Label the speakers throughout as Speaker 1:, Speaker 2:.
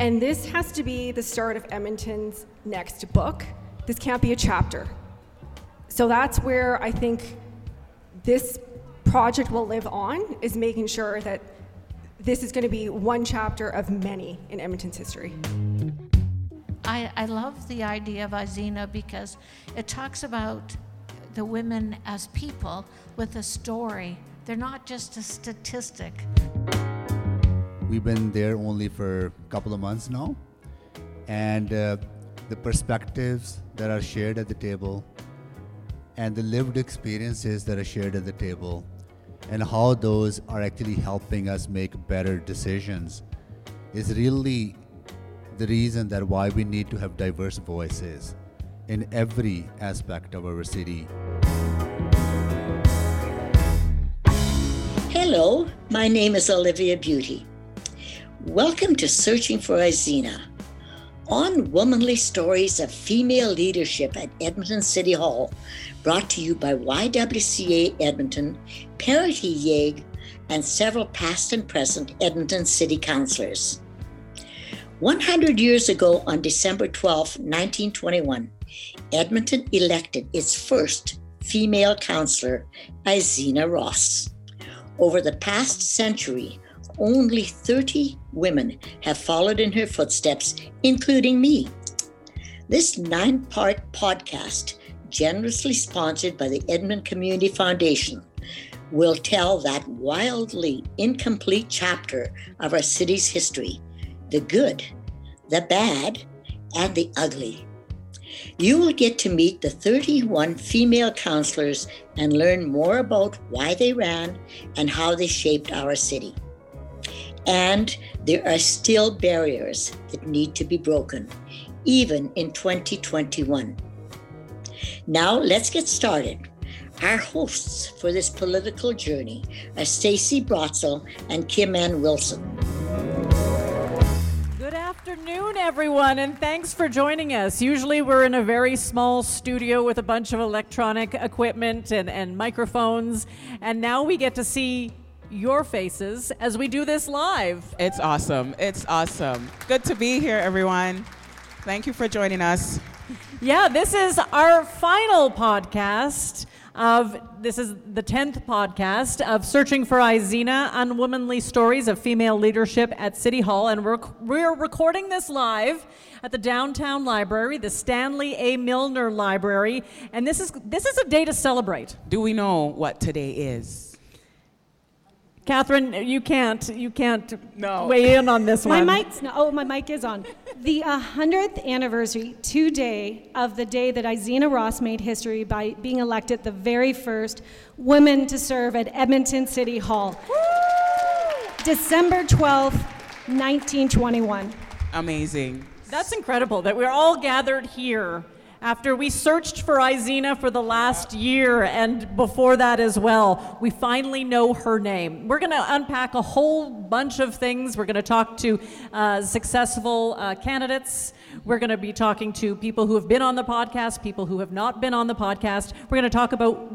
Speaker 1: And this has to be the start of Edmonton's next book. This can't be a chapter. So that's where I think this project will live on, is making sure that this is going to be one chapter of many in Edmonton's history.
Speaker 2: I, I love the idea of Izena because it talks about the women as people with a story. They're not just a statistic.
Speaker 3: We've been there only for a couple of months now, and uh, the perspectives that are shared at the table and the lived experiences that are shared at the table and how those are actually helping us make better decisions is really the reason that why we need to have diverse voices in every aspect of our city.
Speaker 4: Hello, my name is Olivia Beauty. Welcome to Searching for Izena. On Womanly Stories of Female Leadership at Edmonton City Hall, brought to you by YWCA Edmonton, Parity Yeg, and several past and present Edmonton City Councillors. 100 years ago, on December 12, 1921, Edmonton elected its first female councillor, Izena Ross. Over the past century, only 30 women have followed in her footsteps, including me. This nine part podcast, generously sponsored by the Edmonton Community Foundation, will tell that wildly incomplete chapter of our city's history the good, the bad, and the ugly. You will get to meet the 31 female counselors and learn more about why they ran and how they shaped our city. And there are still barriers that need to be broken, even in 2021. Now, let's get started. Our hosts for this political journey are Stacey Brotzel and Kim Ann Wilson.
Speaker 5: Good afternoon, everyone, and thanks for joining us. Usually, we're in a very small studio with a bunch of electronic equipment and, and microphones, and now we get to see your faces as we do this live.
Speaker 6: It's awesome. It's awesome. Good to be here, everyone. Thank you for joining us.
Speaker 5: Yeah, this is our final podcast of this is the 10th podcast of Searching for Izena Unwomanly Stories of Female Leadership at City Hall. And we're, we're recording this live at the Downtown Library, the Stanley A. Milner Library. And this is, this is a day to celebrate.
Speaker 6: Do we know what today is?
Speaker 5: Catherine, you can't you can't
Speaker 6: No.
Speaker 5: weigh in on this one.
Speaker 7: My mic's no, oh, my mic is on. The uh, 100th anniversary today of the day that Izena Ross made history by being elected the very first woman to serve at Edmonton City Hall. December 12th, 1921.
Speaker 6: Amazing.
Speaker 5: That's incredible that we're all gathered here after we searched for Izena for the last year and before that as well. We finally know her name. We're going to unpack a whole bunch of things. We're going to talk to uh, successful uh, candidates. We're going to be talking to people who have been on the podcast, people who have not been on the podcast. We're going to talk about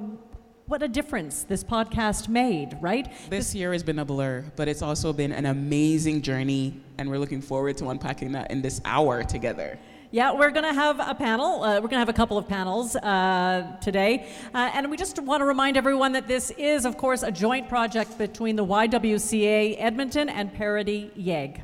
Speaker 5: what a difference this podcast made, right?
Speaker 6: This year has been a blur, but it's also been an amazing journey, and we're looking forward to unpacking that in this hour together.
Speaker 5: Yeah, we're going to have a panel. Uh, we're going to have a couple of panels uh, today. Uh, and we just want to remind everyone that this is, of course, a joint project between the YWCA Edmonton and Parity YEG.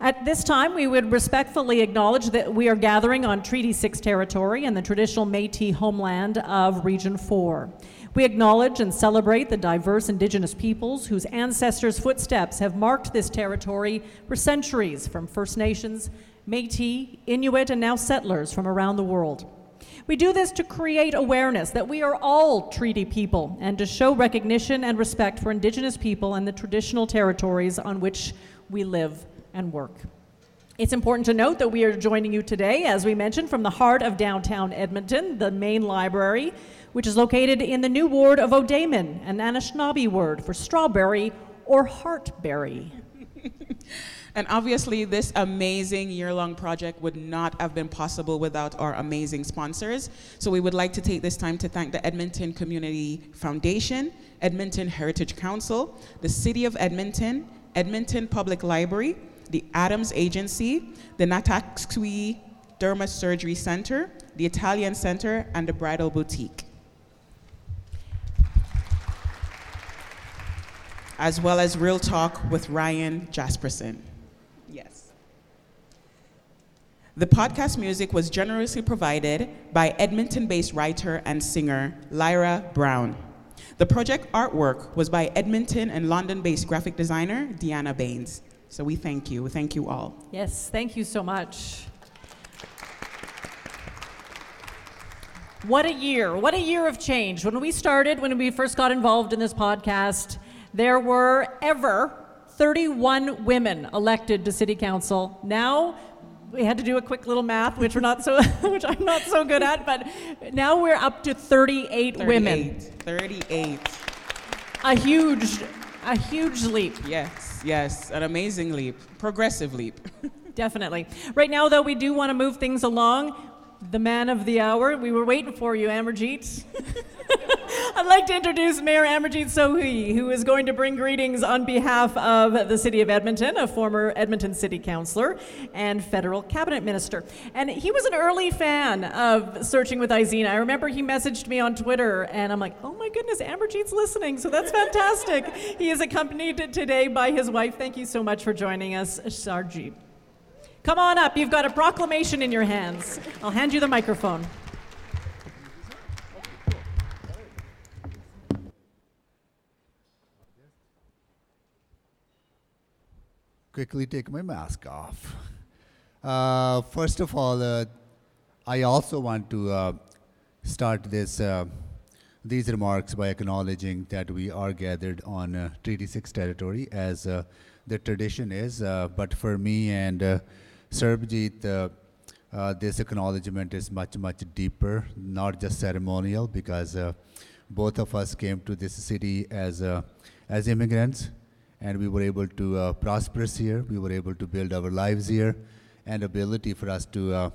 Speaker 5: At this time, we would respectfully acknowledge that we are gathering on Treaty 6 territory and the traditional Metis homeland of Region 4. We acknowledge and celebrate the diverse Indigenous peoples whose ancestors' footsteps have marked this territory for centuries, from First Nations, Metis, Inuit, and now settlers from around the world. We do this to create awareness that we are all treaty people and to show recognition and respect for Indigenous people and the traditional territories on which we live and work. It's important to note that we are joining you today, as we mentioned, from the heart of downtown Edmonton, the main library, which is located in the new ward of O-day'min, an Anishinaabe word for strawberry or heartberry.
Speaker 6: And obviously, this amazing year long project would not have been possible without our amazing sponsors. So, we would like to take this time to thank the Edmonton Community Foundation, Edmonton Heritage Council, the City of Edmonton, Edmonton Public Library, the Adams Agency, the Nataxui Derma Surgery Center, the Italian Center, and the Bridal Boutique. As well as Real Talk with Ryan Jespersen. Yes. The podcast music was generously provided by Edmonton based writer and singer Lyra Brown. The project artwork was by Edmonton and London based graphic designer Deanna Baines. So we thank you. Thank you all.
Speaker 5: Yes, thank you so much. What a year. What a year of change. When we started, when we first got involved in this podcast, there were ever 31 women elected to city council. Now, we had to do a quick little math, which we're not so, which I'm not so good at, but now we're up to 38,
Speaker 6: 38
Speaker 5: women.
Speaker 6: 38.
Speaker 5: A huge, a huge leap.
Speaker 6: Yes, yes. An amazing leap. Progressive leap.
Speaker 5: Definitely. Right now, though, we do want to move things along. The man of the hour, we were waiting for you, Amarjeet. I'd like to introduce Mayor Amarjeet Sohi, who is going to bring greetings on behalf of the City of Edmonton, a former Edmonton City Councillor and federal cabinet minister. And he was an early fan of Searching with Izena. I remember he messaged me on Twitter, and I'm like, oh my goodness, Amarjeet's listening, so that's fantastic. he is accompanied today by his wife. Thank you so much for joining us, Sarjeet. Come on up. You've got a proclamation in your hands. I'll hand you the microphone.
Speaker 3: quickly take my mask off. Uh, first of all, uh, I also want to uh, start this uh, these remarks by acknowledging that we are gathered on uh, Treaty 6 territory, as uh, the tradition is. but for me and uh, Sarbjeet, this acknowledgement is much, much deeper, not just ceremonial, because both of us came to this city as as immigrants and we were able to uh, prosperous here. We were able to build our lives here, and ability for us to uh,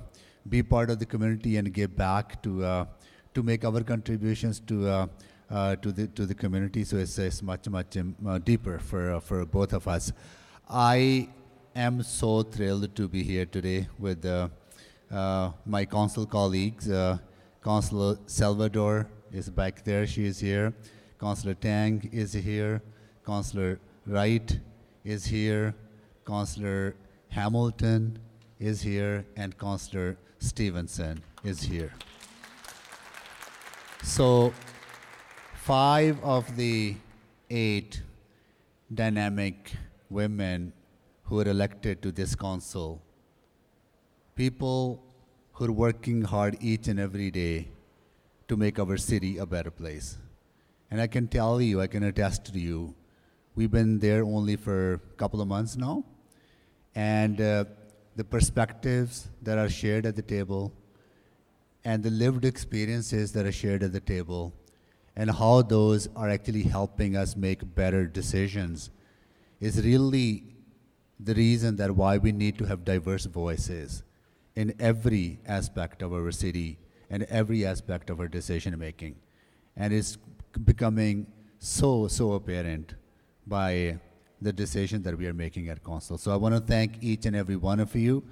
Speaker 3: be part of the community and give back to uh, to make our contributions to. Uh, uh, to the to the community, so it's, it's much much um, uh, deeper for for both of us. I am so thrilled to be here today with uh, uh, my council colleagues. Uh, Councillor Salvador is back there; she is here. Councillor Tang is here. Councillor Wright is here, Councillor Hamilton is here, and Councillor Stevenson is here. So, five of the eight dynamic women who are elected to this council, people who are working hard each and every day to make our city a better place. And I can tell you, I can attest to you, We've been there only for a couple of months now. And uh, the perspectives that are shared at the table and the lived experiences that are shared at the table and how those are actually helping us make better decisions is really the reason that why we need to have diverse voices in every aspect of our city and every aspect of our decision making and it's becoming so so apparent by the decision that we are making at Council. So I want to thank each and every one of you,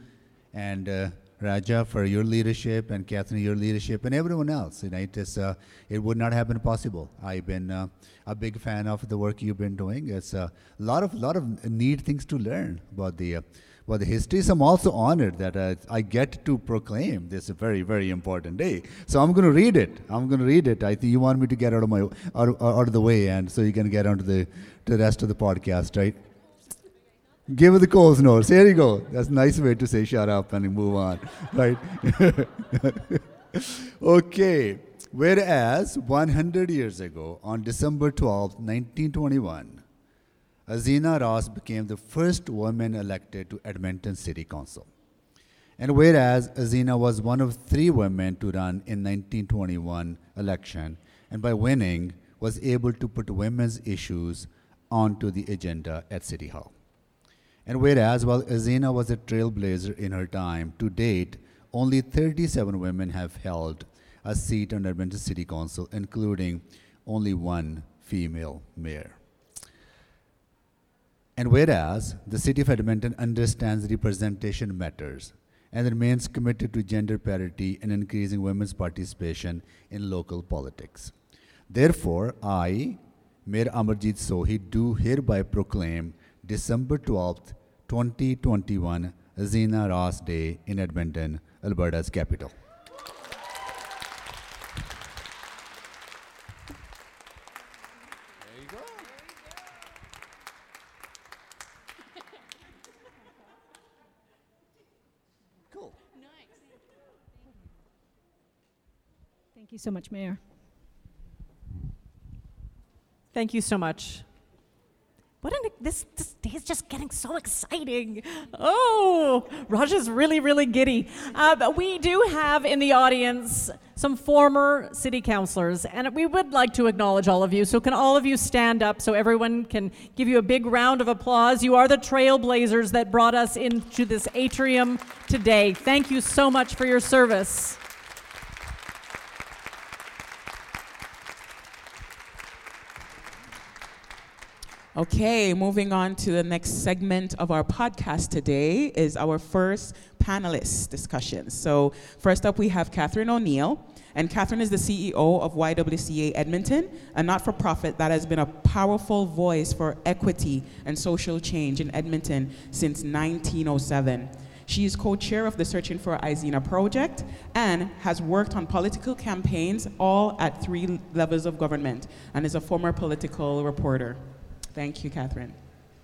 Speaker 3: and uh, Raja for your leadership, and Catherine your leadership, and everyone else. You know, it, is, uh, it would not have been possible. I've been uh, a big fan of the work you've been doing. It's a lot of lot of neat things to learn about the. Uh, about the history. So I'm also honored that uh, I get to proclaim this very, very important day. So I'm going to read it. I'm going to read it. I think you want me to get out of my out, out of the way, and so you can get onto the to the rest of the podcast, right? Give the Coles notes. Here you go. That's a nice way to say shut up and move on, right? okay. Whereas 100 years ago, on December 12, 1921, Azina Ross became the first woman elected to Edmonton City Council. And whereas Azina was one of three women to run in 1921 election, and by winning, was able to put women's issues onto the agenda at City Hall. And whereas while Azina was a trailblazer in her time, to date, only 37 women have held a seat on Edmonton City Council, including only one female mayor. And whereas the City of Edmonton understands representation matters and remains committed to gender parity and increasing women's participation in local politics. Therefore, I, Mayor Amarjeet Sohi, do hereby proclaim December 12th, 2021, Azina Ross Day in Edmonton, Alberta's capital. There you go. Cool.
Speaker 7: Thank you so much, Mayor.
Speaker 5: Thank you so much. What an, this, this day is just getting so exciting. Oh, Raja's really, really giddy. Uh, but we do have in the audience some former city councilors, and we would like to acknowledge all of you. So, can all of you stand up so everyone can give you a big round of applause? You are the trailblazers that brought us into this atrium today. Thank you so much for your service.
Speaker 6: Okay, moving on to the next segment of our podcast today is our first panelist discussion. So, first up, we have Catherine O'Neill. And Catherine is the CEO of YWCA Edmonton, a not for profit that has been a powerful voice for equity and social change in Edmonton since 1907. She is co chair of the Searching for Izena project and has worked on political campaigns all at three levels of government and is a former political reporter. Thank you, Catherine.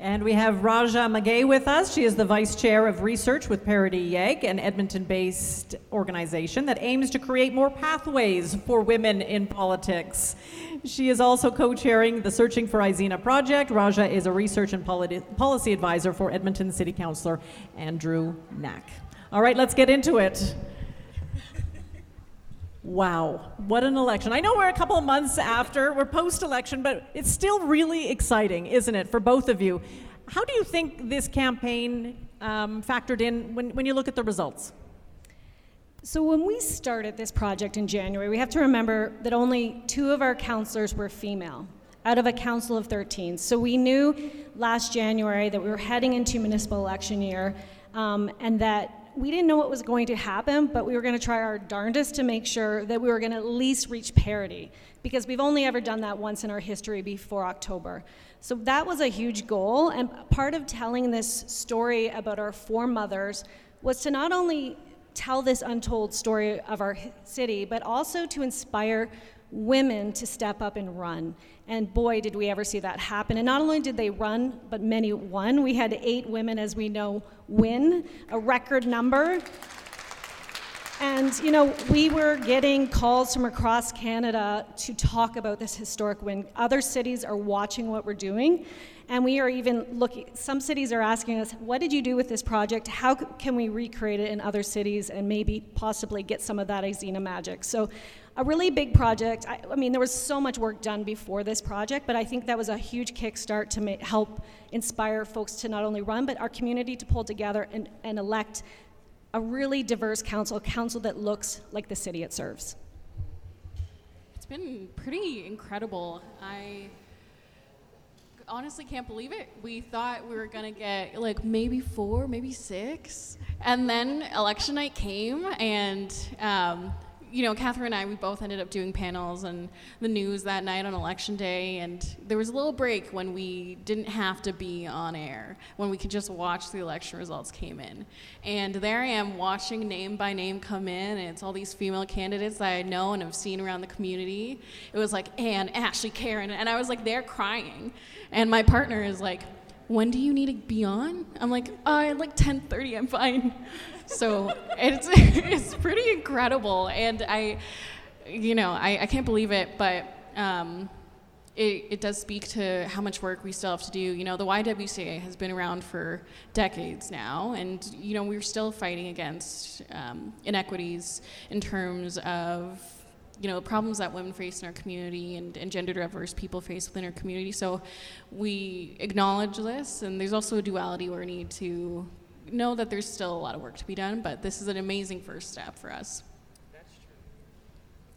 Speaker 5: And we have Raja Magay with us. She is the Vice Chair of Research with Parity YEG, an Edmonton based organization that aims to create more pathways for women in politics. She is also co chairing the Searching for Izena project. Raja is a research and policy advisor for Edmonton City Councillor Andrew Knack. All right, let's get into it. Wow, what an election. I know we're a couple of months after, we're post election, but it's still really exciting, isn't it, for both of you? How do you think this campaign um, factored in when, when you look at the results?
Speaker 7: So, when we started this project in January, we have to remember that only two of our counselors were female out of a council of 13. So, we knew last January that we were heading into municipal election year um, and that we didn't know what was going to happen, but we were going to try our darndest to make sure that we were going to at least reach parity because we've only ever done that once in our history before October. So that was a huge goal, and part of telling this story about our four mothers was to not only tell this untold story of our city, but also to inspire women to step up and run. And boy, did we ever see that happen. And not only did they run, but many won. We had eight women, as we know, win, a record number. And, you know, we were getting calls from across Canada to talk about this historic win. Other cities are watching what we're doing. And we are even looking, some cities are asking us, what did you do with this project? How can we recreate it in other cities and maybe possibly get some of that Izena magic? So a really big project. I, I, mean, there was so much work done before this project, but I think that was a huge kickstart to make, help inspire folks to not only run, but our community to pull together and, and elect a really diverse council, a council that looks like the city it serves.
Speaker 8: It's been pretty incredible. I honestly can't believe it. We thought we were gonna get like maybe four, maybe six, and then election night came, and um, you know, Catherine and I, we both ended up doing panels and the news that night on election day, and there was a little break when we didn't have to be on air, when we could just watch the election results came in. And there I am watching name by name come in, and it's all these female candidates that I know and have seen around the community. It was like Anne, Ashley, Keren, and I was like there crying. And my partner is like, when do you need to be on? I'm like, oh, at like 10:30, I'm fine so it's it's pretty incredible, and I, you know, I, I can't believe it, but. Um, it, it, does speak to how much work we still have to do. You know, the YWCA has been around for decades now, and you know we're still fighting against um, inequities in terms of you know problems that women face in our community and, and gender diverse people face within our community. So we acknowledge this, and there's also a duality where we need to know that there's still a lot of work to be done, but this is an amazing first step for us. That's true.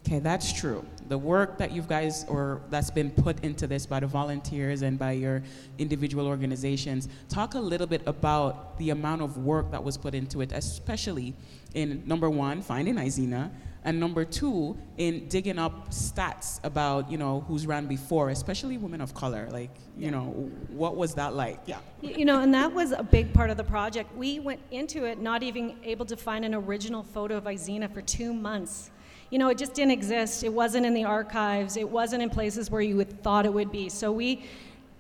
Speaker 6: Okay, that's true. The work that you guys or that's been put into this by the volunteers and by your individual organizations. Talk a little bit about the amount of work that was put into it, especially in number one, finding Izena, and number two, in digging up stats about you know who's ran before, especially women of color. Like you know, what was that like? Yeah.
Speaker 7: You know, and that was a big part of the project. We went into it not even able to find an original photo of Izena for two months you know, it just didn't exist. It wasn't in the archives. It wasn't in places where you would thought it would be. So we,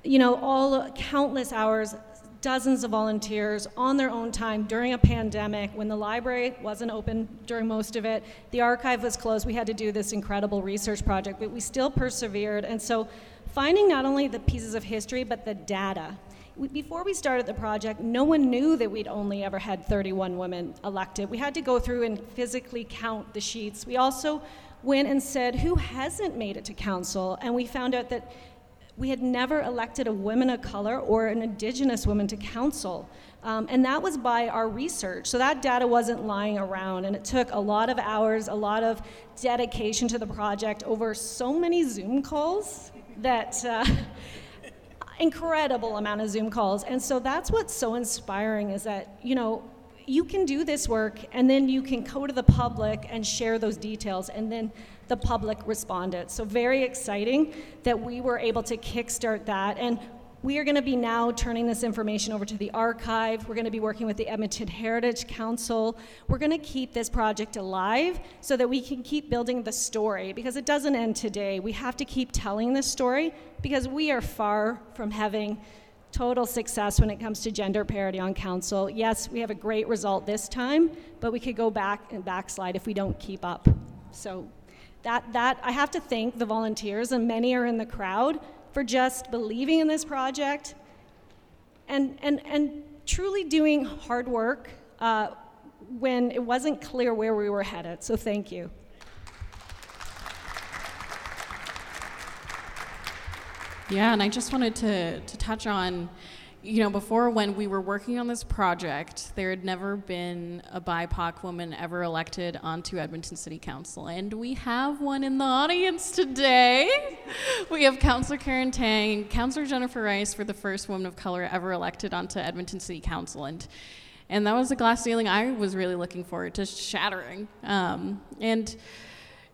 Speaker 7: you know, all countless hours, dozens of volunteers on their own time during a pandemic when the library wasn't open during most of it. The archive was closed. We had to do this incredible research project, but we still persevered. And so finding not only the pieces of history, but the data before we started the project, no one knew that we'd only ever had 31 women elected. We had to go through and physically count the sheets. We also went and said, who hasn't made it to council? And we found out that we had never elected a woman of color or an indigenous woman to council. Um, and that was by our research. So that data wasn't lying around. And it took a lot of hours, a lot of dedication to the project over so many Zoom calls that. Uh, incredible amount of Zoom calls. And so that's what's so inspiring is that, you know, you can do this work and then you can go to the public and share those details and then the public responded. So very exciting that we were able to kickstart that. And we are going to be now turning this information over to the archive. We're going to be working with the Edmonton Heritage Council. We're going to keep this project alive so that we can keep building the story because it doesn't end today. We have to keep telling this story because we are far from having total success when it comes to gender parity on council. Yes, we have a great result this time, but we could go back and backslide if we don't keep up. So that that I have to thank the volunteers and many are in the crowd for just believing in this project and, and, and truly doing hard work uh, when it wasn't clear where we were headed. So thank you.
Speaker 8: Yeah, and I just wanted to, to touch on you know, before when we were working on this project, there had never been a BIPOC woman ever elected onto Edmonton City Council. And we have one in the audience today. We have Councillor Keren Tang, Councillor Jennifer Rice for the first woman of color ever elected onto Edmonton City Council. And and that was a glass ceiling I was really looking forward to shattering. Um, and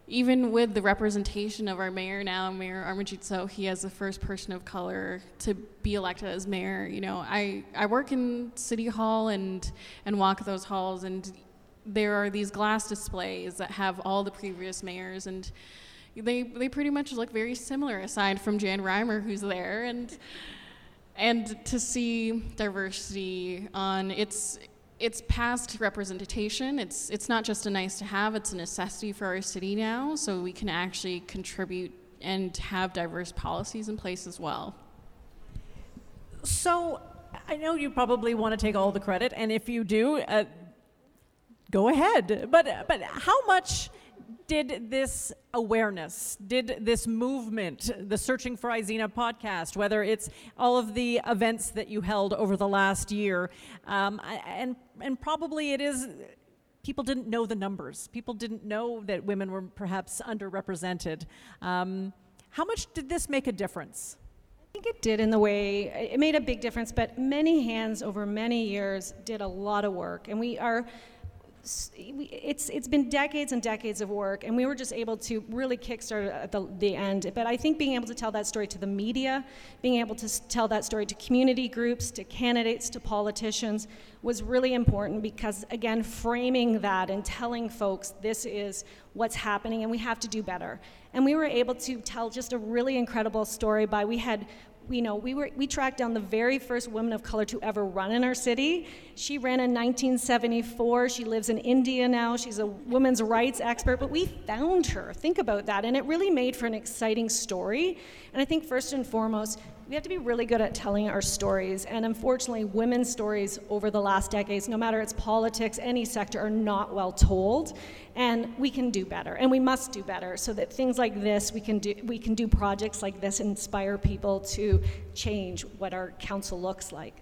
Speaker 8: even with the representation of our mayor now, Mayor Amarjeet he is the first person of color to be elected as mayor, you know, I, I work in City Hall and, and walk those halls, and there are these glass displays that have all the previous mayors, and they, they pretty much look very similar, aside from Jan Reimer, who's there, and, and to see diversity on its it's past representation. It's it's not just a nice to have, it's a necessity for our city now, so we can actually contribute and have diverse policies in place as well.
Speaker 5: So I know you probably want to take all the credit, and if you do, uh, go ahead. But but how much did this awareness, did this movement, the Searching for Izena podcast, whether it's all of the events that you held over the last year, um, and, and probably it is people didn't know the numbers. People didn't know that women were perhaps underrepresented. Um, how much did this make a difference?
Speaker 7: I think it did in the way it made a big difference, but many hands over many years did a lot of work. And we are it's it's been decades and decades of work, and we were just able to really kickstart at the, the end. But I think being able to tell that story to the media, being able to tell that story to community groups, to candidates, to politicians, was really important because again, framing that and telling folks this is what's happening, and we have to do better. And we were able to tell just a really incredible story by we had you know, we, were, we tracked down the very first woman of color to ever run in our city. She ran in 1974. She lives in India now. She's a women's rights expert, but we found her. Think about that. And it really made for an exciting story. And I think, first and foremost, we have to be really good at telling our stories. And unfortunately, women's stories over the last decades, no matter it's politics, any sector, are not well told. And we can do better, and we must do better, so that things like this, we can do, we can do projects like this, inspire people to change what our council looks like.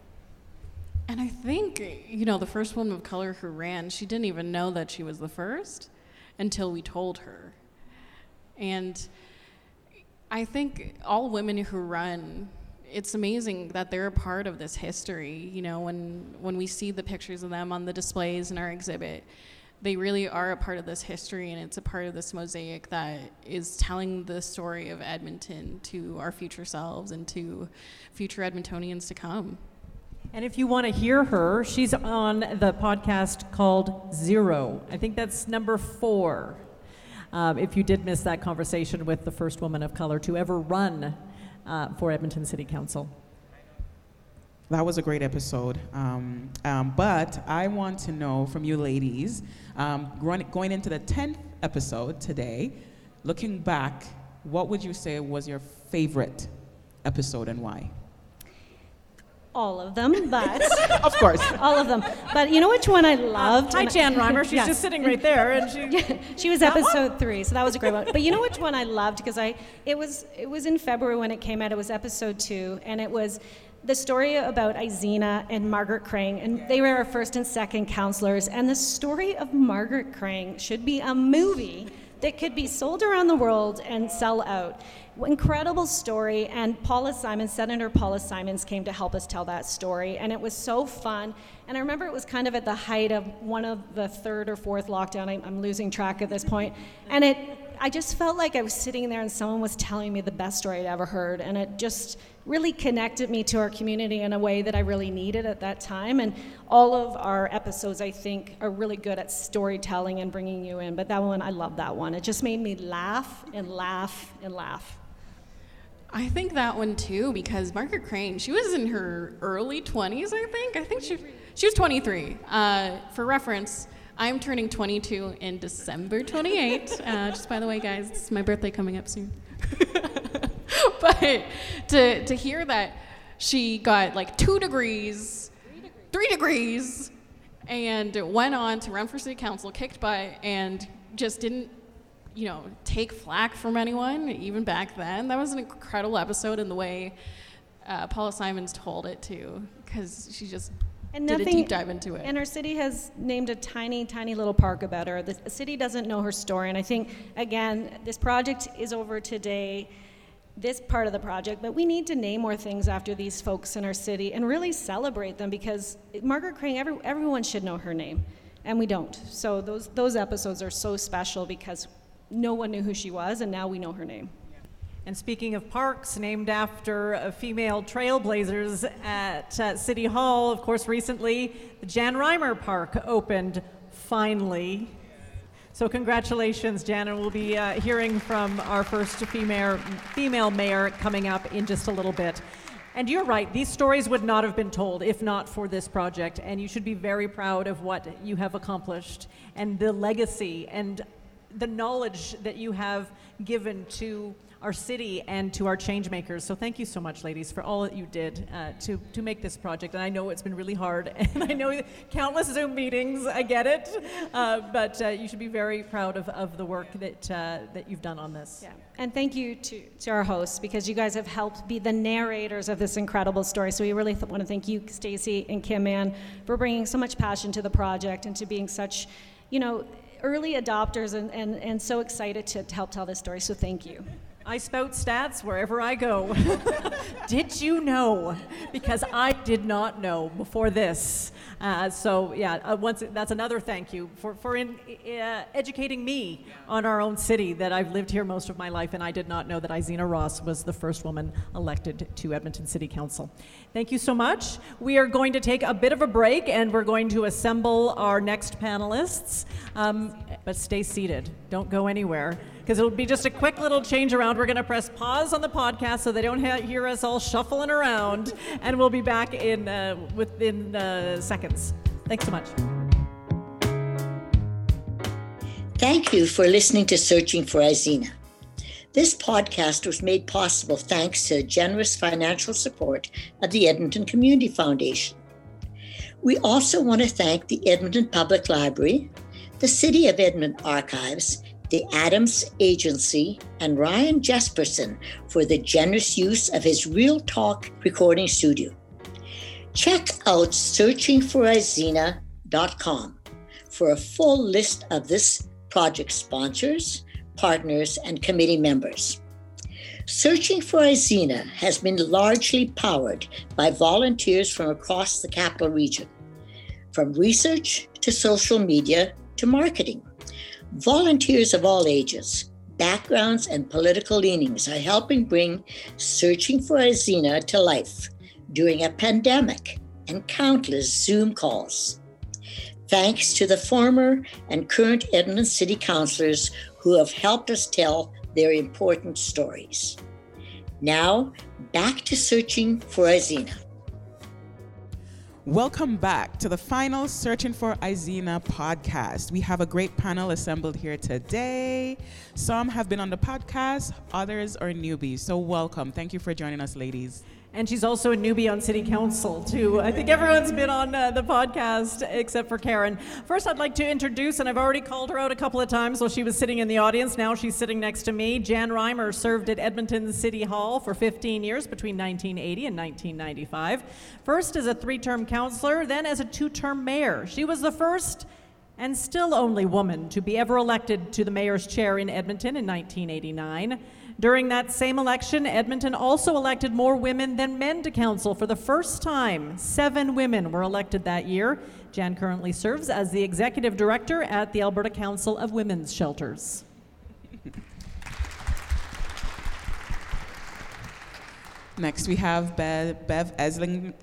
Speaker 8: And I think, you know, the first woman of color who ran, she didn't even know that she was the first until we told her. And I think all women who run, it's amazing that they're a part of this history. You know, when when we see the pictures of them on the displays in our exhibit, they really are a part of this history and it's a part of this mosaic that is telling the story of Edmonton to our future selves and to future Edmontonians to come.
Speaker 5: And if you want to hear her, she's on the podcast called Zero. I think that's number four. Um, if you did miss that conversation with the first woman of color to ever run uh, for Edmonton City Council.
Speaker 6: That was a great episode. Um, um, but I want to know from you ladies, um, going, going into the 10th episode today, looking back, what would you say was your favorite episode and why?
Speaker 7: All of them, but
Speaker 6: of course,
Speaker 7: all of them. But you know which one I loved?
Speaker 5: Uh, hi, Jan Reimer. She's yeah. just sitting right there, and she
Speaker 7: yeah, she was episode one? three, so that was a great one. But you know which one I loved because I it was it was in February when it came out. It was episode two, and it was the story about Izena and Margaret Crang, and they were our first and second counselors. And the story of Margaret Crang should be a movie that could be sold around the world and sell out. Incredible story, and Paula Simons, Senator Paula Simons, came to help us tell that story, and it was so fun. And I remember it was kind of at the height of one of the third or fourth lockdown. I'm, losing track at this point, and it. I just felt like I was sitting there and someone was telling me the best story I'd ever heard, and it just really connected me to our community in a way that I really needed at that time. And all of our episodes, I think, are really good at storytelling and bringing you in. But that one, I love that one. It just made me laugh and laugh and laugh.
Speaker 8: I think that one too because Margaret Crang, she was in her early 20s, I think. I think she she was 23. Uh, for reference, I'm turning 22 in December 28. Uh, just by the way, guys, it's my birthday coming up soon. but to to hear that she got like two degrees, three degrees, and went on to run for city council, kicked butt, and just didn't you know, take flack from anyone, even back then. That was an incredible episode in the way uh, Paula Simons told it too, because she just and did a deep dive into it.
Speaker 7: And our city has named a tiny, tiny little park about her. The city doesn't know her story, and I think again, this project is over today. This part of the project, but we need to name more things after these folks in our city and really celebrate them because Margaret Crang, every, everyone should know her name, and we don't. So those those episodes are so special because no one knew who she was, and now we know her name.
Speaker 5: And speaking of parks named after female trailblazers at uh, City Hall, of course, recently the Jan Reimer Park opened finally. So, congratulations, Jan, and we'll be uh, hearing from our first female, female mayor coming up in just a little bit. And you're right, these stories would not have been told if not for this project, and you should be very proud of what you have accomplished and the legacy and the knowledge that you have given to our city and to our change makers. So thank you so much, ladies, for all that you did uh, to, to make this project. And I know it's been really hard, and I know countless Zoom meetings, I get it, uh, but uh, you should be very proud of, of the work that, uh, that you've done on this.
Speaker 7: Yeah. And thank you to, to our hosts, because you guys have helped be the narrators of this incredible story. So we really th- want to thank you, Stacey and Kim Ann, for bringing so much passion to the project and to being such, you know, early adopters and, and, and so excited to, to help tell this story. So thank you.
Speaker 5: I spout stats wherever I go. did you know? Because I did not know before this. Uh, so yeah, uh, once that's another thank you for for in, uh, educating me on our own city that I've lived here most of my life, and I did not know that Izena Ross was the first woman elected to Edmonton City Council. Thank you so much. We are going to take a bit of a break, and we're going to assemble our next panelists. Um, but stay seated. Don't go anywhere because it'll be just a quick little change around. We're going to press pause on the podcast so they don't ha- hear us all shuffling around, and we'll be back in uh, within uh, seconds. Thanks so much.
Speaker 4: Thank you for listening to Searching for Izena. This podcast was made possible thanks to the generous financial support of the Edmonton Community Foundation. We also want to thank the Edmonton Public Library, the City of Edmonton Archives, the Adams Agency, and Ryan Jespersen for the generous use of his Real Talk recording studio. Check out searchingforizena.com for a full list of this project sponsors, partners, and committee members. Searching for Izena has been largely powered by volunteers from across the capital region, from research to social media to marketing. Volunteers of all ages, backgrounds, and political leanings are helping bring Searching for Izena to life during a pandemic and countless Zoom calls. Thanks to the former and current Edmonton City Councillors who have helped us tell their important stories. Now, back to searching for Izena.
Speaker 6: Welcome back to the final Searching for Izena podcast. We have a great panel assembled here today. Some have been on the podcast, others are newbies. So, welcome. Thank you for joining us, ladies.
Speaker 5: And she's also a newbie on City Council, too. I think everyone's been on uh, the podcast except for Keren. First, I'd like to introduce, and I've already called her out a couple of times while she was sitting in the audience. Now she's sitting next to me. Jan Reimer served at Edmonton City Hall for 15 years between 1980 and 1995. First as a three term councillor, then as a two term mayor. She was the first and still only woman to be ever elected to the mayor's chair in Edmonton in 1989. During that same election, Edmonton also elected more women than men to council for the first time. Seven women were elected that year. Jan currently serves as the executive director at the Alberta Council of Women's Shelters.
Speaker 6: Next, we have Bev, Bev, Esling,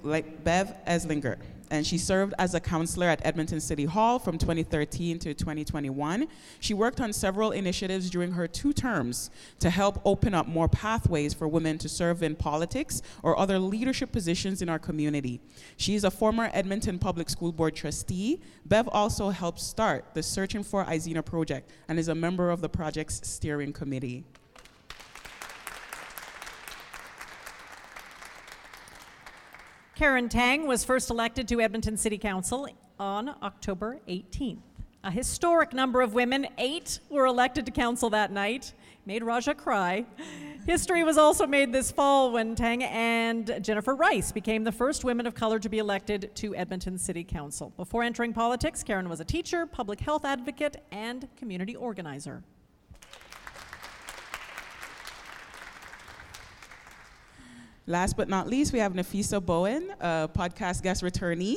Speaker 6: Bev Esslinger and she served as a counselor at Edmonton City Hall from 2013 to 2021. She worked on several initiatives during her two terms to help open up more pathways for women to serve in politics or other leadership positions in our community. She is a former Edmonton Public School Board trustee. Bev also helped start the Searching for Izena project and is a member of the project's steering committee.
Speaker 5: Keren Tang was first elected to Edmonton City Council on October 18th. A historic number of women, eight, were elected to council that night. Made Raja cry. History was also made this fall when Tang and Jennifer Rice became the first women of color to be elected to Edmonton City Council. Before entering politics, Keren was a teacher, public health advocate, and community organizer.
Speaker 6: Last but not least, we have Nafisa Bowen, a podcast guest returnee.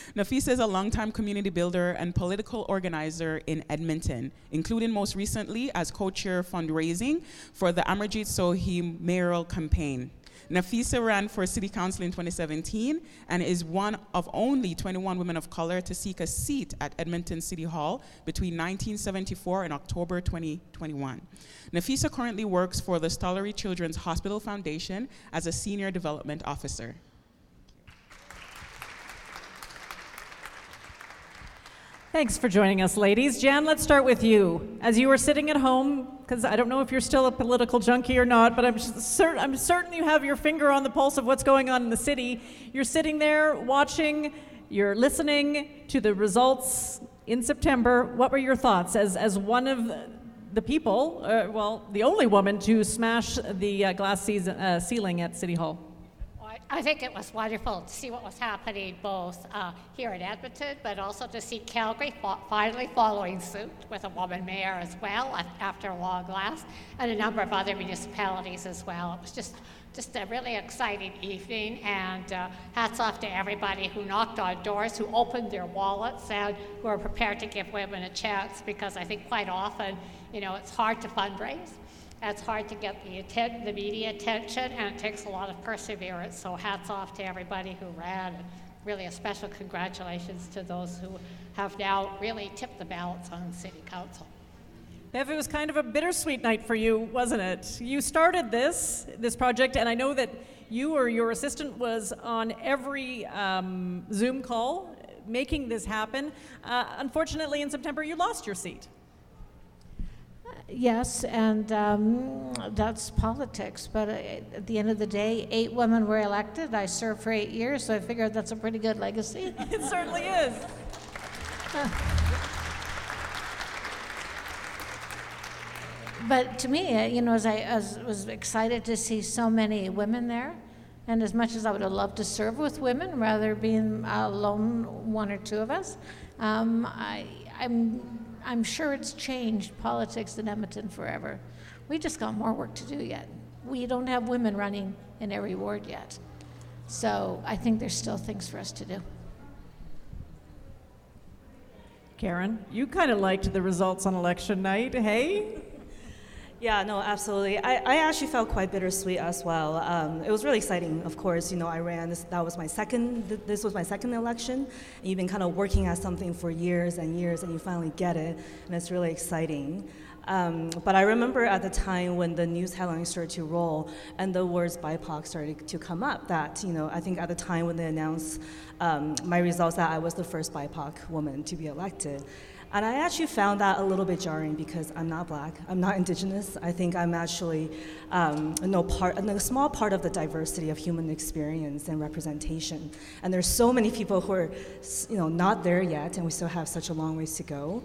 Speaker 6: Nafisa is a longtime community builder and political organizer in Edmonton, including most recently as co-chair fundraising for the Amarjeet Sohi mayoral campaign. Nafisa ran for city council in 2017 and is one of only 21 women of color to seek a seat at Edmonton City Hall between 1974 and October 2021. Nafisa currently works for the Stollery Children's Hospital Foundation as a senior development officer.
Speaker 5: Thanks for joining us, ladies. Jan, let's start with you. As you were sitting at home, because I don't know if you're still a political junkie or not, but I'm, certain, I'm certain you have your finger on the pulse of what's going on in the city. You're sitting there watching, you're listening to the results in September. What were your thoughts as, as one of the people, uh, well, the only woman to smash the uh, glass uh, ceiling at City Hall?
Speaker 9: I think it was wonderful to see what was happening both uh, here in Edmonton, but also to see Calgary finally following suit with a woman mayor as well after a long last, and a number of other municipalities as well. It was just just a really exciting evening, and uh, hats off to everybody who knocked on doors, who opened their wallets, and who are prepared to give women a chance because I think quite often, you know, it's hard to fundraise. It's hard to get the, atten- the media attention, and it takes a lot of perseverance. So, hats off to everybody who ran, and really a special congratulations to those who have now really tipped the balance on City Council.
Speaker 5: Bev, it was kind of a bittersweet night for you, wasn't it? You started this this project, and I know that you or your assistant was on every um, Zoom call making this happen. Uh, unfortunately, in September, you lost your seat.
Speaker 2: Yes, and um, that's politics. But uh, at the end of the day, eight women were elected. I served for eight years, so I figured that's a pretty good legacy.
Speaker 5: it certainly is.
Speaker 2: but to me, uh, you know, as I as, was excited to see so many women there, and as much as I would have loved to serve with women, rather being alone, one or two of us, um, I, I'm I'm sure it's changed politics in Edmonton forever. We just got more work to do yet. We don't have women running in every ward yet. So I think there's still things for us to do.
Speaker 5: Keren, you kind of liked the results on election night, hey?
Speaker 10: Yeah, no, absolutely. I, I actually felt quite bittersweet as well. Um, it was really exciting, of course. You know, I ran this. That was my second. Th- this was my second election, and you've been kind of working at something for years and years, and you finally get it, and it's really exciting. Um, but I remember at the time when the news headlines started to roll and the words BIPOC started to come up, that, you know, I think at the time when they announced um, my results that I was the first BIPOC woman to be elected. And I actually found that a little bit jarring because I'm not black, I'm not indigenous. I think I'm actually um, no part, a small part of the diversity of human experience and representation. And there's so many people who are, you know, not there yet, and we still have such a long ways to go.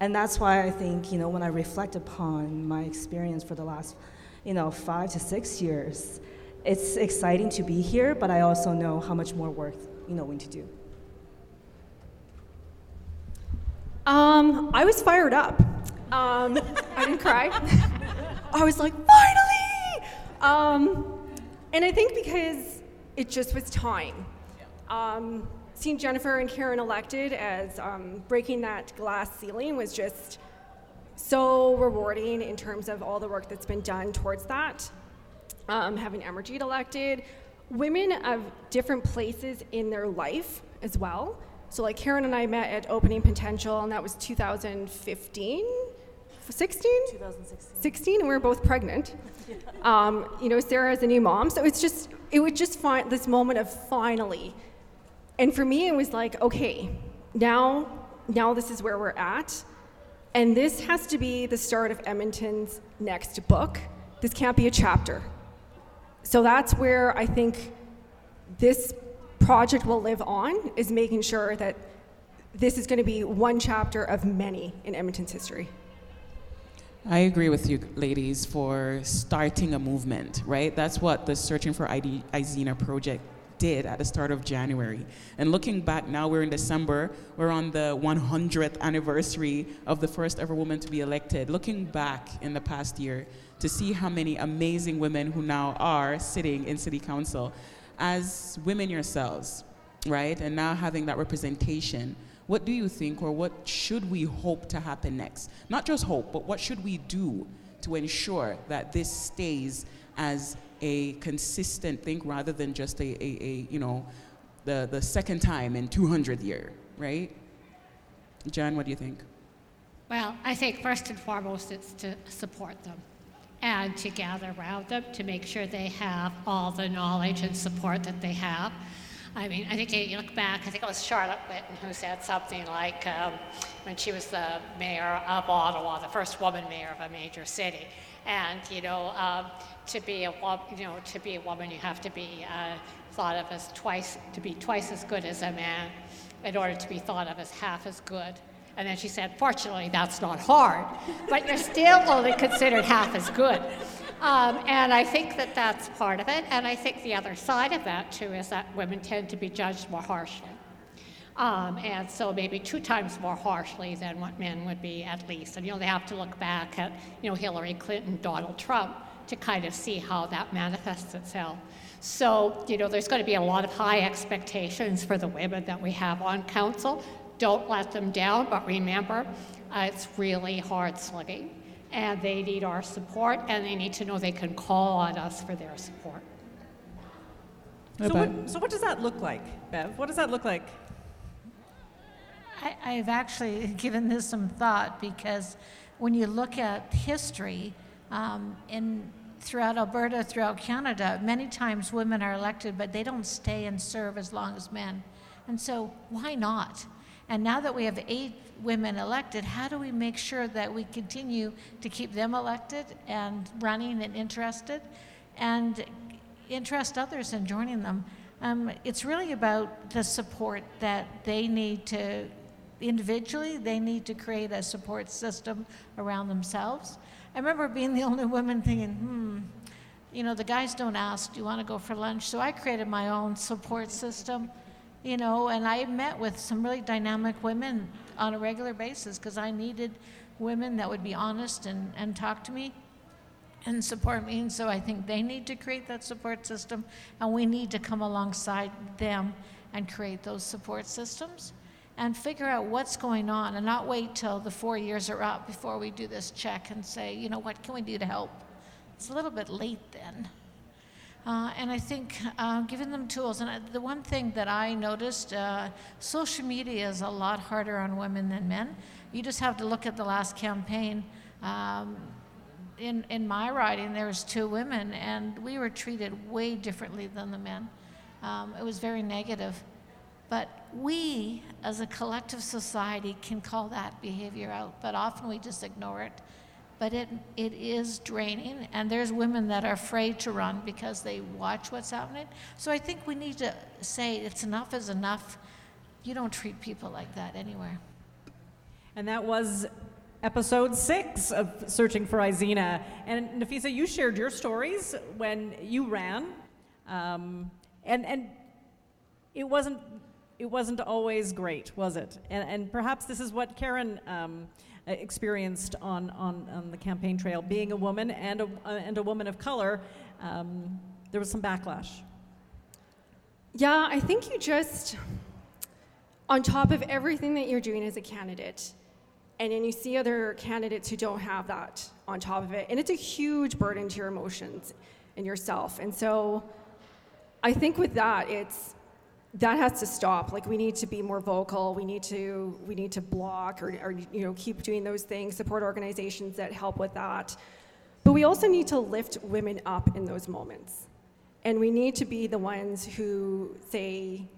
Speaker 10: And that's why I think, you know, when I reflect upon my experience for the last, you know, five to six years, it's exciting to be here, but I also know how much more work, you know, we need to do.
Speaker 1: Um, I was fired up. Um, I didn't cry. I was like, finally! Um, and I think because it just was time. Um, seeing Jennifer and Keren elected as um, breaking that glass ceiling was just so rewarding in terms of all the work that's been done towards that. Um, having Amarjeet elected, women of different places in their life as well so like Keren and I met at Opening Potential, and that was 2015, 16? 2016. 16, and we were both pregnant. um, you know, Sarah is a new mom, so it's just it was just find this moment of finally. And for me, it was like, okay, now now this is where we're at, and this has to be the start of Edmonton's next book. This can't be a chapter. So that's where I think this project will live on is making sure that this is going to be one chapter of many in Edmonton's history.
Speaker 6: I agree with you, ladies, for starting a movement, right? That's what the Searching for ID, Izena project did at the start of January. And looking back now, we're in December, we're on the 100th anniversary of the first ever woman to be elected. Looking back in the past year to see how many amazing women who now are sitting in City Council as women yourselves, right, and now having that representation, what do you think or what should we hope to happen next? Not just hope, but what should we do to ensure that this stays as a consistent thing rather than just a, a, a you know, the, the second time in 200 year, right? Jan, what do you think?
Speaker 9: Well, I think first and foremost it's to support them and to gather around them to make sure they have all the knowledge and support that they have. I mean, I think you look back, I think it was Charlotte Whitton who said something like um, when she was the mayor of Ottawa, the first woman mayor of a major city. And, you know, um, to be a you know, to be a woman, you have to be uh, thought of as twice, to be twice as good as a man in order to be thought of as half as good and then she said, Fortunately, that's not hard, but you're still only considered half as good. Um, and I think that that's part of it. And I think the other side of that, too, is that women tend to be judged more harshly. Um, and so maybe two times more harshly than what men would be at least. And you know, they have to look back at you know Hillary Clinton, Donald Trump to kind of see how that manifests itself. So you know, there's going to be a lot of high expectations for the women that we have on council. Don't let them down, but remember, uh, it's really hard slugging. And they need our support, and they need to know they can call on us for their support.
Speaker 5: So what, so what does that look like, Bev? What does that look like?
Speaker 2: I, have actually given this some thought because when you look at history um, in throughout Alberta, throughout Canada, many times women are elected, but they don't stay and serve as long as men. And so, why not? And now that we have eight women elected, how do we make sure that we continue to keep them elected and running and interested and interest others in joining them? Um, it's really about the support that they need to individually, they need to create a support system around themselves. I remember being the only woman thinking, hmm, you know, the guys don't ask, do you want to go for lunch? So I created my own support system you know, and I met with some really dynamic women on a regular basis because I needed women that would be honest and, and talk to me and support me. And so I think they need to create that support system, and we need to come alongside them and create those support systems and figure out what's going on and not wait till the four years are up before we do this check and say, you know, what can we do to help? It's a little bit late then. Uh, and I think uh, giving them tools, and I, the one thing that I noticed, uh, social media is a lot harder on women than men. You just have to look at the last campaign. Um, in, in my riding, there was two women, and we were treated way differently than the men. Um, it was very negative. But we, as a collective society, can call that behavior out, but often we just ignore it. But it, it is draining, and there's women that are afraid to run because they watch what's happening. So I think we need to say it's enough is enough. You don't treat people like that anywhere.
Speaker 5: And that was episode six of Searching for Izena. And Nafisa, you shared your stories when you ran. Um, and, and it wasn't it wasn't always great, was it? And, and perhaps this is what Keren um, experienced on, on, on the campaign trail. Being a woman and a, uh, and a woman of color, um, there was some backlash.
Speaker 1: Yeah, I think you just, on top of everything that you're doing as a candidate, and then you see other candidates who don't have that on top of it, and it's a huge burden to your emotions and yourself. And so I think with that, it's that has to stop. Like we need to be more vocal. We need to we need to block or, or you know keep doing those things. Support organizations that help with that. But we also need to lift women up in those moments, and we need to be the ones who say,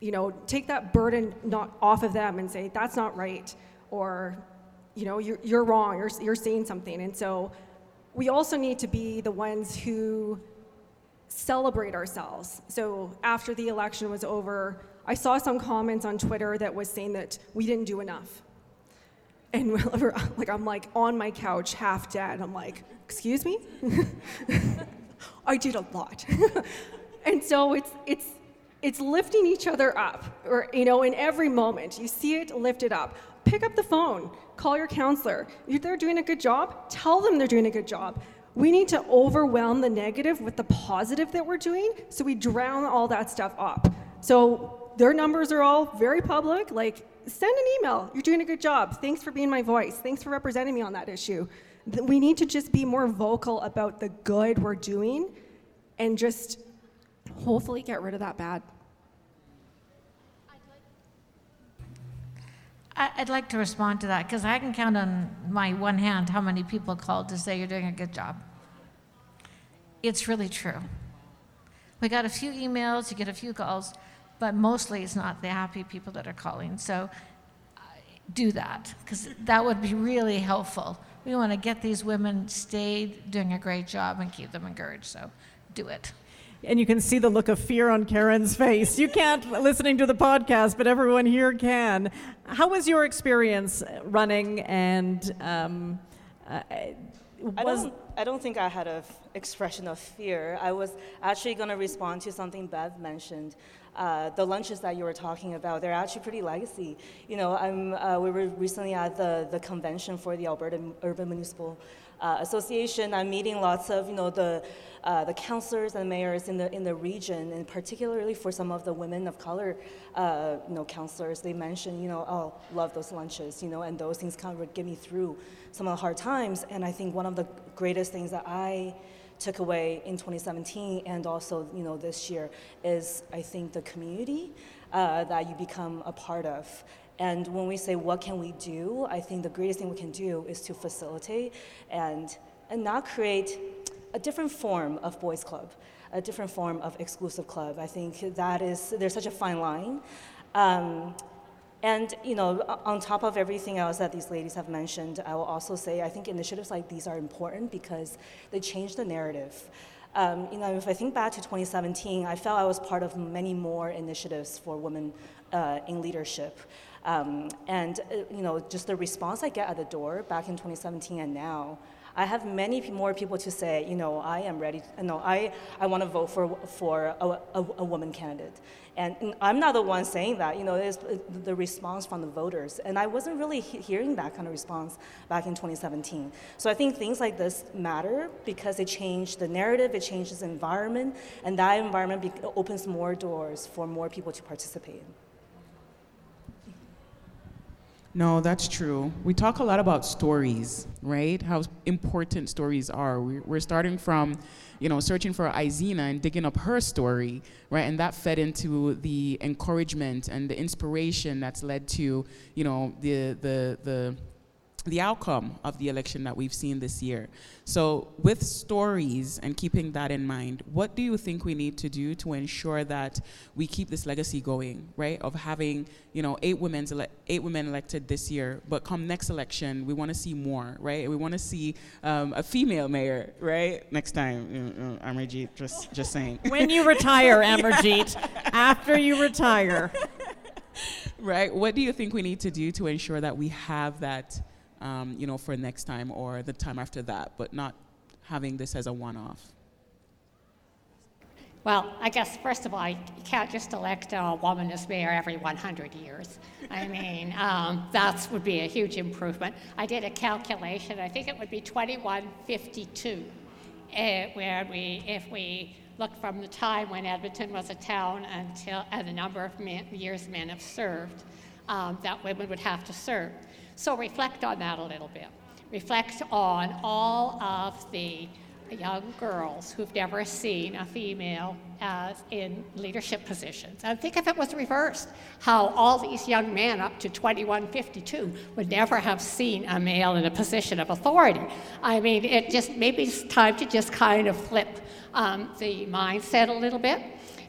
Speaker 1: you know, take that burden not off of them and say that's not right, or, you know, you're, you're wrong. You're you're saying something, and so we also need to be the ones who celebrate ourselves. So after the election was over, I saw some comments on Twitter that was saying that we didn't do enough. And like I'm like on my couch, half dead. I'm like, excuse me? I did a lot. and so it's it's it's lifting each other up, or you know, in every moment. You see it, lift it up. Pick up the phone, call your counselor. If they're doing a good job, tell them they're doing a good job. We need to overwhelm the negative with the positive that we're doing so we drown all that stuff up. So their numbers are all very public. Like, send an email. You're doing a good job. Thanks for being my voice. Thanks for representing me on that issue. We need to just be more vocal about the good we're doing and just hopefully get rid of that bad.
Speaker 2: I'd like to respond to that because I can count on my one hand how many people called to say you're doing a good job. It's really true. We got a few emails, you get a few calls, but mostly it's not the happy people that are calling. So uh, do that because that would be really helpful. We want to get these women stayed doing a great job and keep them encouraged. So do it
Speaker 5: and you can see the look of fear on Keren's face. You can't listening to the podcast, but everyone here can. How was your experience running and um, uh,
Speaker 10: I don't, I don't think I had an expression of fear. I was actually going to respond to something Bev mentioned. Uh, the lunches that you were talking about, they're actually pretty legacy. You know, I'm, uh, we were recently at the, the convention for the Alberta Urban Municipal uh, Association. I'm meeting lots of, you know, the uh, the councillors and mayors in the in the region, and particularly for some of the women of color, uh, you know, councillors, they mentioned, you know, oh, love those lunches, you know, and those things kind of get me through some of the hard times. And I think one of the greatest things that I took away in 2017 and also, you know, this year is I think the community uh, that you become a part of. And when we say what can we do, I think the greatest thing we can do is to facilitate and and not create a different form of boys club, a different form of exclusive club. I think that is, there's such a fine line. Um, and you know, on top of everything else that these ladies have mentioned, I will also say I think initiatives like these are important because they change the narrative. Um, you know, if I think back to 2017, I felt I was part of many more initiatives for women uh, in leadership. Um, and uh, you know, just the response I get at the door back in 2017 and now, I have many more people to say, you know, I am ready, no, I, I want to vote for, for a, a, a woman candidate. And I'm not the one saying that, you know, it's the response from the voters. And I wasn't really he- hearing that kind of response back in 2017. So I think things like this matter because it changed the narrative, it changes the environment, and that environment be- opens more doors for more people to participate.
Speaker 6: No, that's true. We talk a lot about stories, right? How important stories are. We're starting from, you know, searching for Izina and digging up her story, right? And that fed into the encouragement and the inspiration that's led to, you know, the the the the outcome of the election that we've seen this year. So, with stories and keeping that in mind, what do you think we need to do to ensure that we keep this legacy going, right? Of having, you know, eight women ele- eight women elected this year, but come next election, we want to see more, right? We want to see um, a female mayor, right? Next time, uh, uh, Amarjeet, just just saying.
Speaker 5: When you retire, Amarjeet, after you retire.
Speaker 6: right. What do you think we need to do to ensure that we have that? Um, you know, for next time or the time after that, but not having this as a one-off?
Speaker 9: Well, I guess first of all, you can't just elect a woman as mayor every 100 years. I mean, um, that would be a huge improvement. I did a calculation. I think it would be 2152, uh, where we, if we look from the time when Edmonton was a town until and the number of years men have served, um, that women would have to serve. So reflect on that a little bit. Reflect on all of the young girls who've never seen a female as in leadership positions. And think if it was reversed, how all these young men up to 2152 would never have seen a male in a position of authority. I mean, it just maybe it's time to just kind of flip um, the mindset a little bit.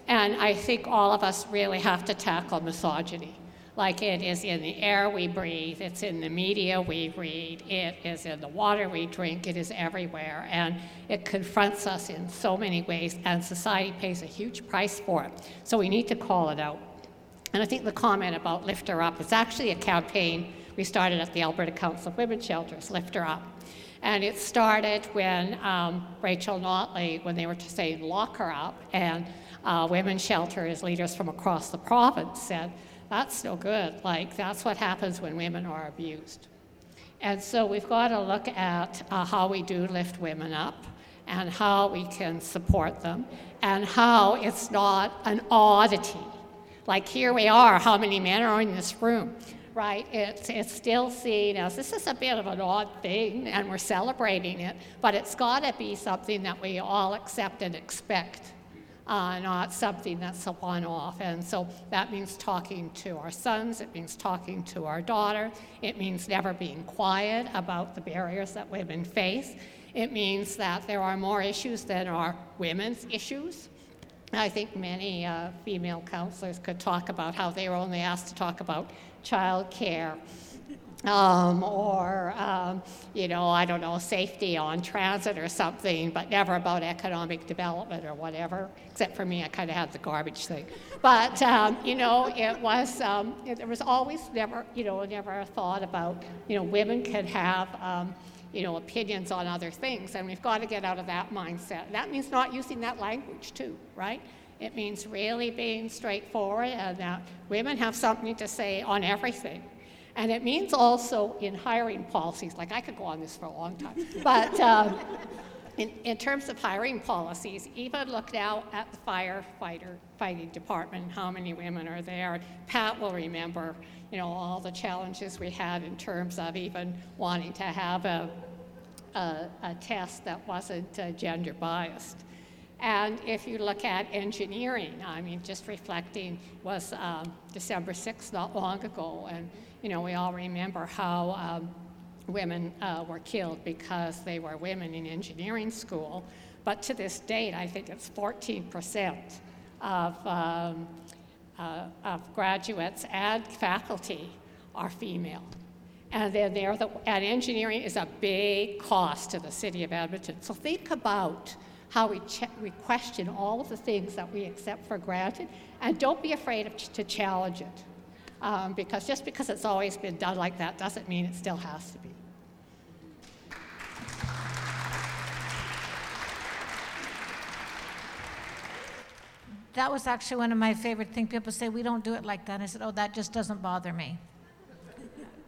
Speaker 9: And I think all of us really have to tackle misogyny like it is in the air we breathe, it's in the media we read, it is in the water we drink, it is everywhere. And it confronts us in so many ways, and society pays a huge price for it. So we need to call it out. And I think the comment about Lift Her Up is actually a campaign we started at the Alberta Council of Women's Shelters, Lift Her Up. And it started when um, Rachel Notley, when they were saying lock her up, and uh, women's shelters leaders from across the province said, that's no good. Like, that's what happens when women are abused. And so we've got to look at uh, how we do lift women up and how we can support them and how it's not an oddity. Like, here we are, how many men are in this room? Right? It's, it's still seen as this is a bit of an odd thing and we're celebrating it, but it's got to be something that we all accept and expect uh, not something that's a one off. And so that means talking to our sons, it means talking to our daughter, it means never being quiet about the barriers that women face. It means that there are more issues than are women's issues. I think many uh, female counselors could talk about how they were only asked to talk about child care um, or, um, you know, I don't know, safety on transit or something, but never about economic development or whatever. Except for me, I kind of had the garbage thing. But, um, you know, it was, um, it, there was always never, you know, never a thought about, you know, women could have, um, you know, opinions on other things, and we've got to get out of that mindset. That means not using that language, too, right? It means really being straightforward and that women have something to say on everything and it means also in hiring policies, like I could go on this for a long time, but um, in, in, terms of hiring policies, even look now at the firefighter fighting department, how many women are there. Pat will remember, you know, all the challenges we had in terms of even wanting to have a, a, a test that wasn't uh, gender biased. And if you look at engineering, I mean, just reflecting was um, December 6th, not long ago, and you know, we all remember how um, women uh, were killed because they were women in engineering school. But to this date, I think it's 14% of, um, uh, of graduates and faculty are female. And then they're the, and engineering is a big cost to the city of Edmonton. So think about how we, we question all of the things that we accept for granted, and don't be afraid of ch- to challenge it um, because just because it's always been done like that doesn't mean it still has to be.
Speaker 2: That was actually one of my favorite things. People say, We don't do it like that. And I said, Oh, that just doesn't bother me.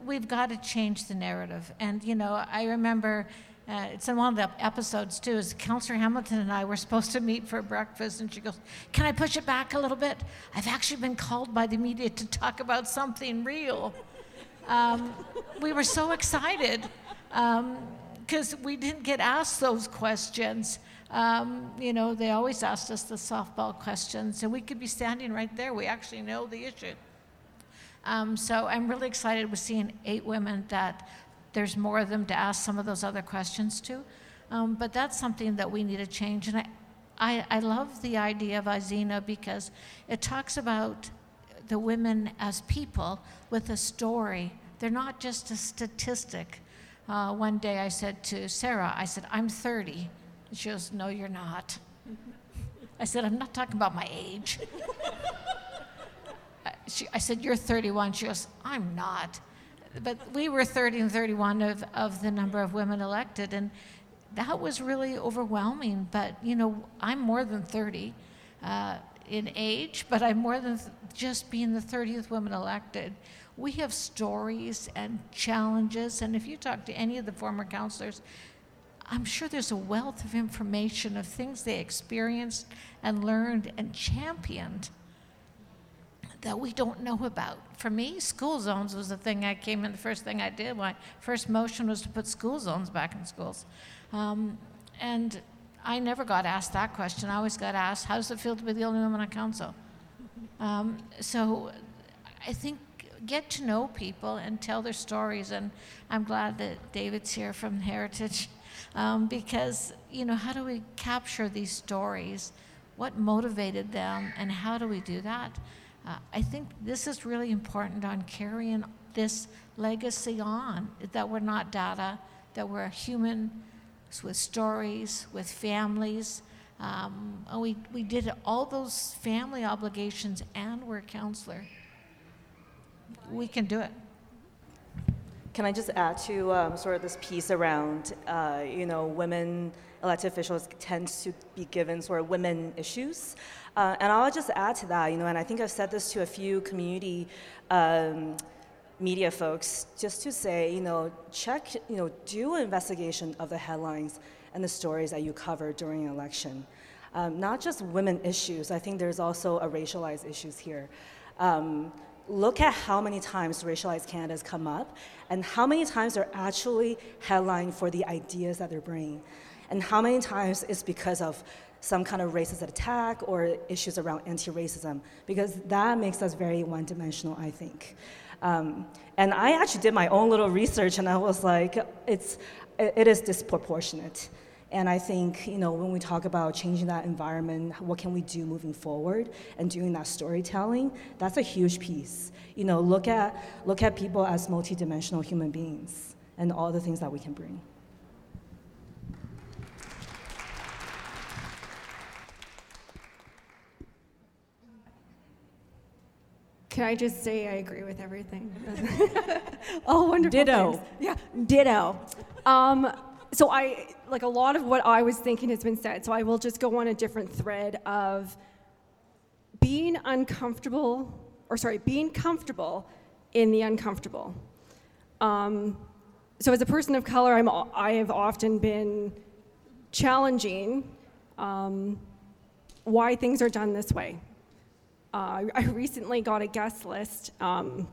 Speaker 2: We've got to change the narrative. And, you know, I remember uh, it's in one of the episodes too, is Counselor Hamilton and I were supposed to meet for breakfast, and she goes, Can I push it back a little bit? I've actually been called by the media to talk about something real. Um, we were so excited because um, we didn't get asked those questions. Um, you know, they always asked us the softball questions, and we could be standing right there. We actually know the issue. Um, so I'm really excited with seeing eight women that there's more of them to ask some of those other questions to. Um, but that's something that we need to change. And I, I, I love the idea of Izena because it talks about the women as people with a story. They're not just a statistic. Uh, one day I said to Sarah, I said, I'm 30. She goes, No, you're not. I said, I'm not talking about my age. she, I said, You're 31. She goes, I'm not. But we were 30 and 31 of, of the number of women elected, and that was really overwhelming. But, you know, I'm more than 30 uh, in age, but I'm more than th- just being the 30th woman elected. We have stories and challenges, and if you talk to any of the former counselors, I'm sure there's a wealth of information of things they experienced and learned and championed that we don't know about. For me, school zones was the thing I came in, the first thing I did. My first motion was to put school zones back in schools. Um, and I never got asked that question. I always got asked, how does it feel to be the only woman on council? Um, so I think get to know people and tell their stories. And I'm glad that David's here from Heritage um, because, you know, how do we capture these stories? What motivated them, and how do we do that? Uh, I think this is really important on carrying this legacy on that we're not data, that we're human with stories, with families. Um, we, we did all those family obligations and we're a counselor. We can do it.
Speaker 10: Can I just add to um, sort of this piece around, uh, you know, women elected officials tend to be given sort of women issues. Uh, and I'll just add to that, you know, and I think I've said this to a few community um, media folks, just to say, you know, check, you know, do an investigation of the headlines and the stories that you cover during an election. Um, not just women issues, I think there's also a racialized issues here. Look at how many times racialized Canada has come up and how many times they're actually headlined for the ideas that they're bringing. And how many times it's because of some kind of racist attack or issues around anti-racism, because that makes us very one-dimensional, I think. Um, and I actually did my own little research, and I was like, it's, it is disproportionate. And I think, you know, when we talk about changing that environment, what can we do moving forward and doing that storytelling, that's a huge piece. You know, look at, look at people as multidimensional human beings and all the things that we can bring.
Speaker 1: Can I just say I agree with everything? All wonderful.
Speaker 5: Ditto.
Speaker 1: Things. Yeah, ditto. Um, so I like a lot of what I was thinking has been said. So I will just go on a different thread of being uncomfortable, or sorry, being comfortable in the uncomfortable. Um, so as a person of color, I'm I have often been challenging um, why things are done this way. Uh, I recently got a guest list. Um,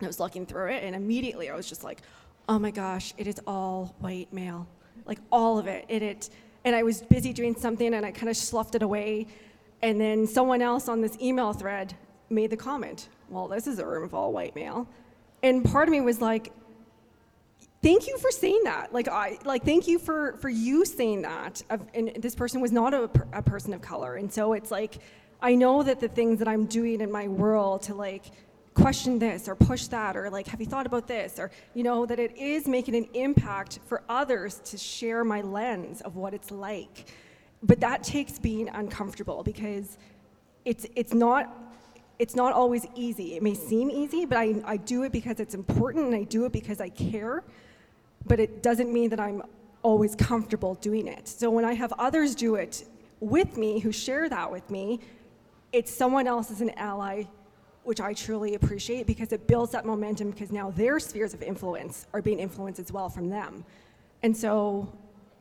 Speaker 1: I was looking through it, and immediately I was just like, oh my gosh, it is all white male. Like all of it. it, it and I was busy doing something and I kind of sloughed it away. And then someone else on this email thread made the comment, well, this is a room of all white male. And part of me was like, thank you for saying that. Like, I, like thank you for, for you saying that. And this person was not a, a person of color. And so it's like, I know that the things that I'm doing in my world to like question this or push that or like have you thought about this or you know that it is making an impact for others to share my lens of what it's like. But that takes being uncomfortable because it's it's not it's not always easy. It may seem easy but I, I do it because it's important and i do it because i care. But it doesn't mean that i'm always comfortable doing it. So when i have others do it with me who share that with me it's someone else as an ally, which I truly appreciate because it builds that momentum because now their spheres of influence are being influenced as well from them. And so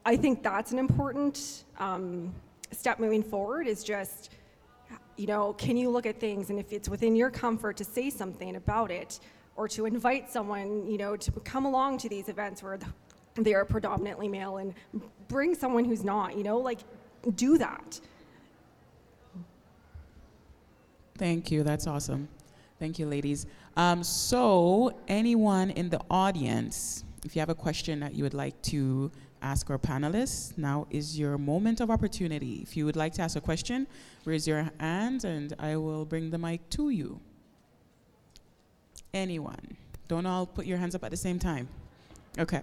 Speaker 1: I think that's an important um, step moving forward is just, you know, can you look at things and if it's within your comfort to say something about it or to invite someone, you know, to come along to these events where they are predominantly male and bring someone who's not, you know, like do that.
Speaker 6: Thank you. That's awesome. Thank you, ladies. Um, so, anyone in the audience, if you have a question that you would like to ask our panelists, now is your moment of opportunity. If you would like to ask a question, raise your hand and I will bring the mic to you. Anyone? Don't all put your hands up at the same time. Okay.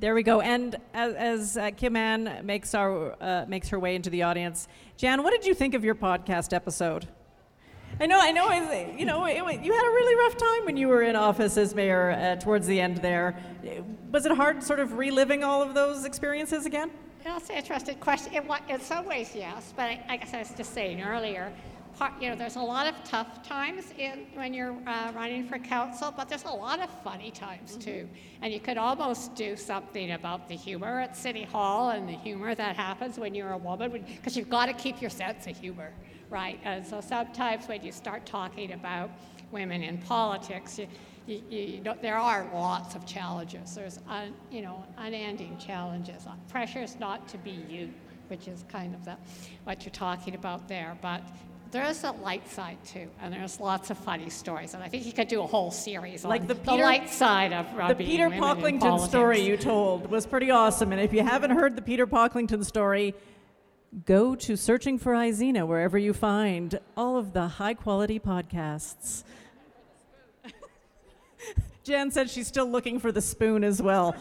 Speaker 5: There we go. And as, as uh, Kim Ann makes, our, uh, makes her way into the audience, Jan, what did you think of your podcast episode? I know, I know, you know, it, you had a really rough time when you were in office as mayor uh, towards the end there. Was it hard sort of reliving all of those experiences again?
Speaker 9: That's an interesting question. In, in some ways, yes, but I, I guess I was just saying earlier, you know, there's a lot of tough times in, when you're uh, running for council, but there's a lot of funny times mm-hmm. too. And you could almost do something about the humor at City Hall and the humor that happens when you're a woman, because you've got to keep your sense of humor, right? And so sometimes when you start talking about women in politics, you, you, you know, there are lots of challenges. There's, un, you know, unending challenges. Pressures not to be you, which is kind of the, what you're talking about there. But there's a light side too, and there's lots of funny stories, and I think you could do a whole series
Speaker 5: like
Speaker 9: on
Speaker 5: the,
Speaker 9: Peter, the light side of
Speaker 5: the Peter Pocklington story you told was pretty awesome. And if you haven't heard the Peter Pocklington story, go to Searching for Izena wherever you find all of the high quality podcasts. Jen said she's still looking for the spoon as well.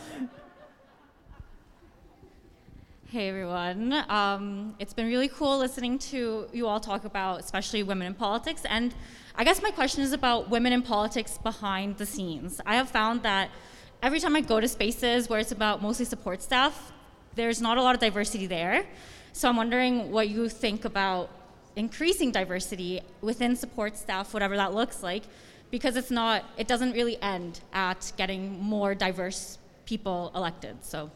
Speaker 11: Hey everyone. Um, it's been really cool listening to you all talk about, especially women in politics. And I guess my question is about women in politics behind the scenes. I have found that every time I go to spaces where it's about mostly support staff, there's not a lot of diversity there. So I'm wondering what you think about increasing diversity within support staff, whatever that looks like, because it's not, it doesn't really end at getting more diverse people elected. So.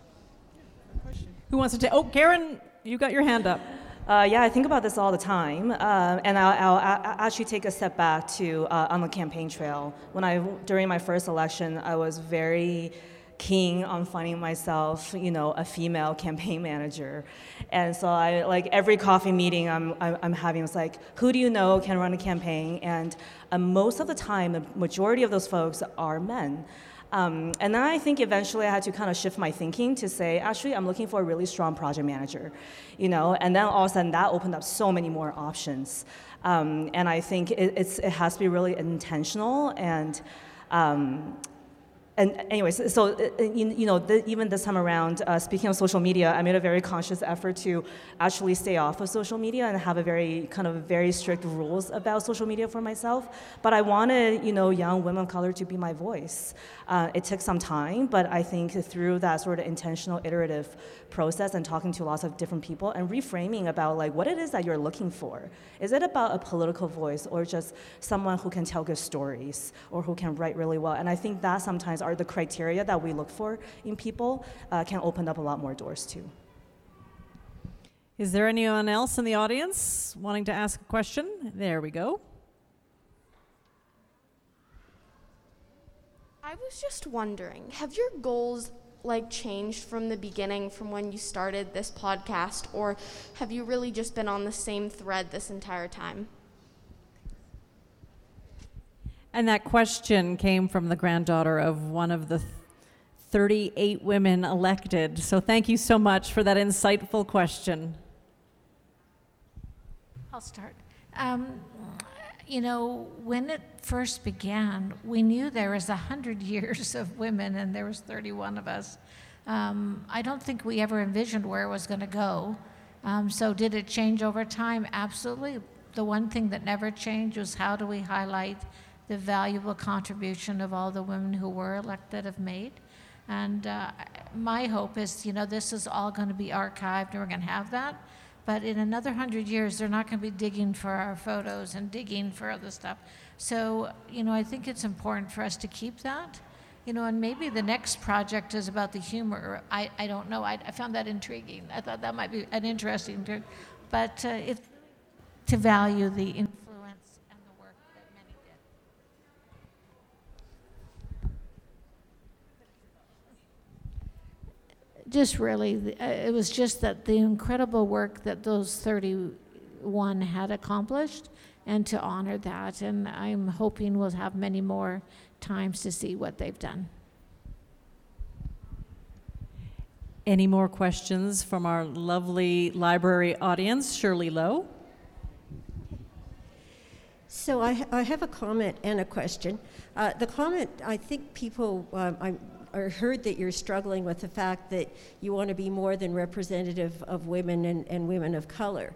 Speaker 5: Who wants to take? Oh, Keren, you got your hand up.
Speaker 10: Uh, yeah, I think about this all the time, uh, and I'll, I'll, I'll, actually take a step back to uh, on the campaign trail. When I during my first election, I was very keen on finding myself, you know, a female campaign manager, and so I like every coffee meeting I'm I'm having was like, who do you know can run a campaign? And uh, most of the time, the majority of those folks are men. Um, and then I think eventually I had to kind of shift my thinking to say, actually, I'm looking for a really strong project manager, you know. And then all of a sudden, that opened up so many more options. Um, and I think it, it has to be really intentional and um, and anyways, so uh, uh, you know, the, even this time around, uh, speaking of social media, I made a very conscious effort to actually stay off of social media and have a very kind of very strict rules about social media for myself. But I wanted, you know, young women of color to be my voice. Uh, it took some time, but I think through that sort of intentional, iterative process and talking to lots of different people and reframing about like what it is that you're looking for. Is it about a political voice or just someone who can tell good stories or who can write really well? And I think that sometimes are the criteria that we look for in people uh, can open up a lot more doors too.
Speaker 5: Is there anyone else in the audience wanting to ask a question? There we go.
Speaker 12: I was just wondering, have your goals like changed from the beginning from when you started this podcast or have you really just been on the same thread this entire time?
Speaker 5: And that question came from the granddaughter of one of the th- 38 women elected. So thank you so much for that insightful question.
Speaker 2: I'll start. Um, you know, when it first began, we knew there was 100 years of women and there was 31 of us. Um, I don't think we ever envisioned where it was going to go. Um, so did it change over time? Absolutely. The one thing that never changed was how do we highlight the valuable contribution of all the women who were elected have made. And uh, my hope is, you know, this is all going to be archived and we're going to have that. But in another hundred years, they're not going to be digging for our photos and digging for other stuff. So, you know, I think it's important for us to keep that. You know, and maybe the next project is about the humor. I, I don't know. I, I found that intriguing. I thought that might be an interesting, ter- but uh, it's to value the influence and the work that many did. Just really, uh, it was just that the incredible work that those 31 had accomplished and to honor that. And I'm hoping we'll have many more times to see what they've done.
Speaker 5: Any more questions from our lovely library audience? Shirley Lowe.
Speaker 13: So I, I have a comment and a question. Uh, the comment, I think people, um, I, I heard that you're struggling with the fact that you want to be more than representative of women and, and women of color.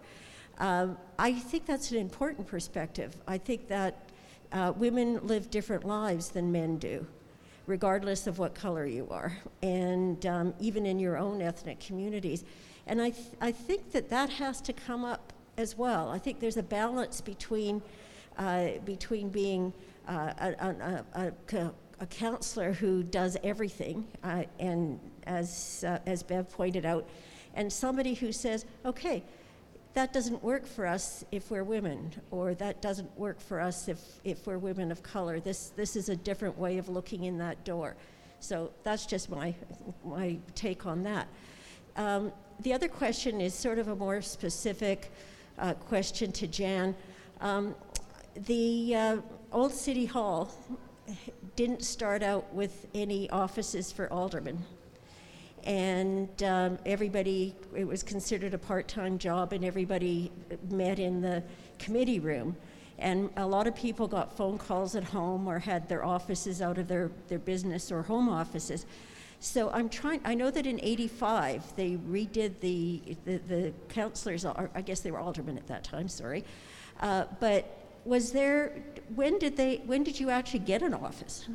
Speaker 13: Um, I think that's an important perspective. I think that uh, women live different lives than men do, regardless of what color you are, and um, even in your own ethnic communities. And I, th- I think that that has to come up as well. I think there's a balance between, uh, between being uh, a, a, a, a, a counselor who does everything, uh, and as, uh, as Bev pointed out, and somebody who says, okay, that doesn't work for us if we're women, or that doesn't work for us if, if we're women of color. This, this is a different way of looking in that door. So that's just my, my take on that. Um, the other question is sort of a more specific uh, question to Jan. Um, the uh, old City Hall didn't start out with any offices for aldermen and um, everybody, it was considered a part time job, and everybody met in the committee room. And a lot of people got phone calls at home or had their offices out of their, their business or home offices. So I'm trying, I know that in 85 they redid the, the, the counselors, or I guess they were aldermen at that time, sorry. Uh, but was there, when did they, when did you actually get an office?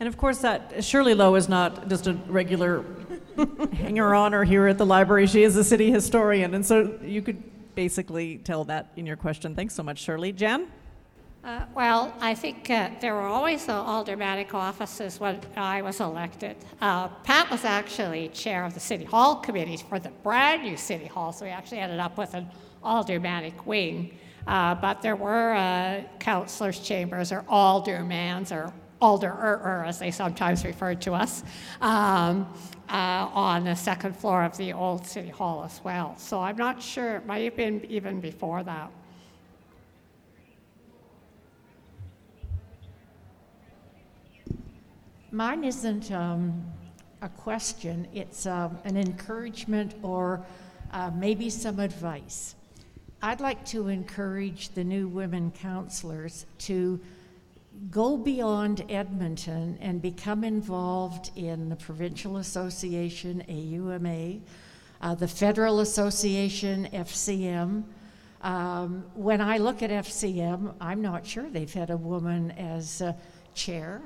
Speaker 5: And of course, that Shirley Lowe is not just a regular hanger on or here at the library. She is a city historian, and so you could basically tell that in your question. Thanks so much, Shirley. Jan?
Speaker 9: Uh, well, I think uh, there were always uh, aldermanic offices when I was elected. Uh, Pat was actually chair of the City Hall committee for the brand new City Hall, so we actually ended up with an aldermanic wing. Uh, but there were uh, councillors' chambers or aldermans or alder as they sometimes referred to us, um, uh, on the second floor of the old City Hall as well. So I'm not sure, it might have been even before that.
Speaker 14: Mine isn't um, a question, it's um, an encouragement or uh, maybe some advice. I'd like to encourage the new women counselors to go beyond Edmonton and become involved in the Provincial Association, AUMA, uh, the Federal Association, FCM. Um, when I look at FCM, I'm not sure they've had a woman as uh, chair.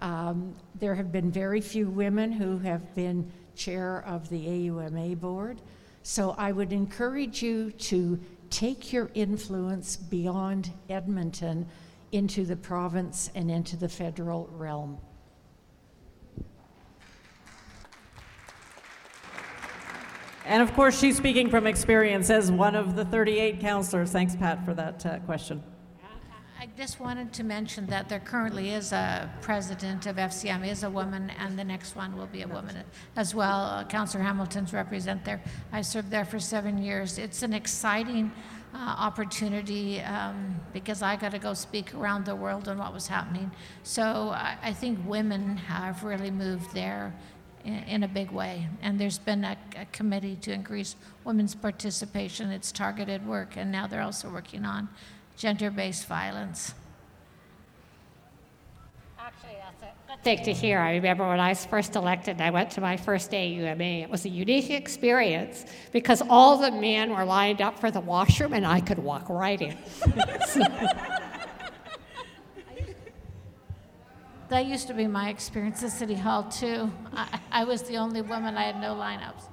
Speaker 14: Um, there have been very few women who have been chair of the AUMA board. So I would encourage you to take your influence beyond Edmonton into the province and into the federal realm.
Speaker 5: And of course, she's speaking from experience as one of the 38 counselors. Thanks, Pat, for that uh, question.
Speaker 2: I just wanted to mention that there currently is a president of FCM is a woman, and the next one will be a woman as well. Uh, Councillor Hamilton's represent there. I served there for seven years. It's an exciting uh, opportunity um, because I got to go speak around the world on what was happening. So I, I think women have really moved there in, a big way. And there's been a, a, committee to increase women's participation. It's targeted work, and now they're also working on gender based violence.
Speaker 9: thing to hear. I remember when I was first elected, I went to my first AUMA. It was a unique experience because all the men were lined up for the washroom and I could walk right in.
Speaker 2: that used to be my experience at City Hall, too. I, I was the only woman, I had no lineups.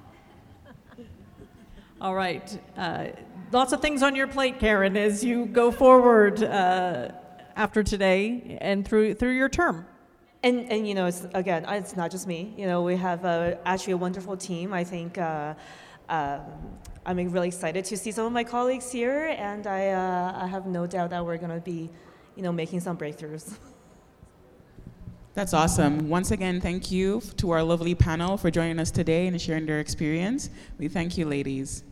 Speaker 5: All right. Uh, lots of things on your plate, Keren, as you go forward uh, after today and through through your term.
Speaker 10: And, and you know, it's, again, it's not just me. You know, we have uh, actually a wonderful team. I think uh, um, I'm really excited to see some of my colleagues here, and I, uh, I have no doubt that we're going to be, you know, making some breakthroughs.
Speaker 6: That's awesome. Once again, thank you to our lovely panel for joining us today and sharing their experience. We thank you, ladies.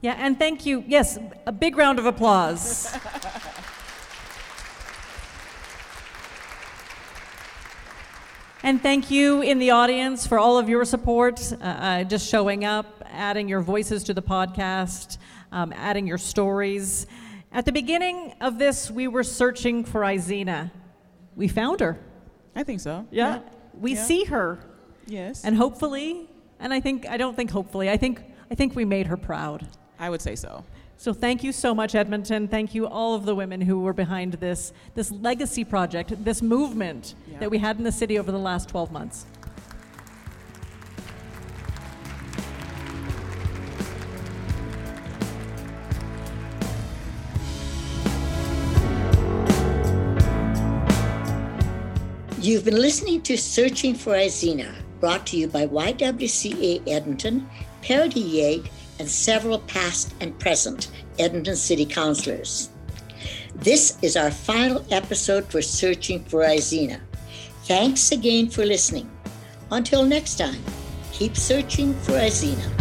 Speaker 5: Yeah, and thank you. Yes, a big round of applause. and thank you in the audience for all of your support, uh, uh, just showing up, adding your voices to the podcast, um, adding your stories. At the beginning of this, we were searching for Izena. We found her.
Speaker 6: I think so.
Speaker 5: Yeah.
Speaker 6: Yeah.
Speaker 5: We
Speaker 6: Yeah.
Speaker 5: see her.
Speaker 6: Yes.
Speaker 5: And hopefully, and I think I don't think hopefully, I think I think we made her proud.
Speaker 6: I would say so.
Speaker 5: So thank you so much Edmonton. Thank you all of the women who were behind this this legacy project, this movement
Speaker 6: Yeah.
Speaker 5: that we had in the city over the last 12 months.
Speaker 4: You've been listening to Searching for Izena, brought to you by YWCA Edmonton, Parity YEG, and several past and present Edmonton City Councillors. This is our final episode for Searching for Izena. Thanks again for listening. Until next time, keep searching for Izena.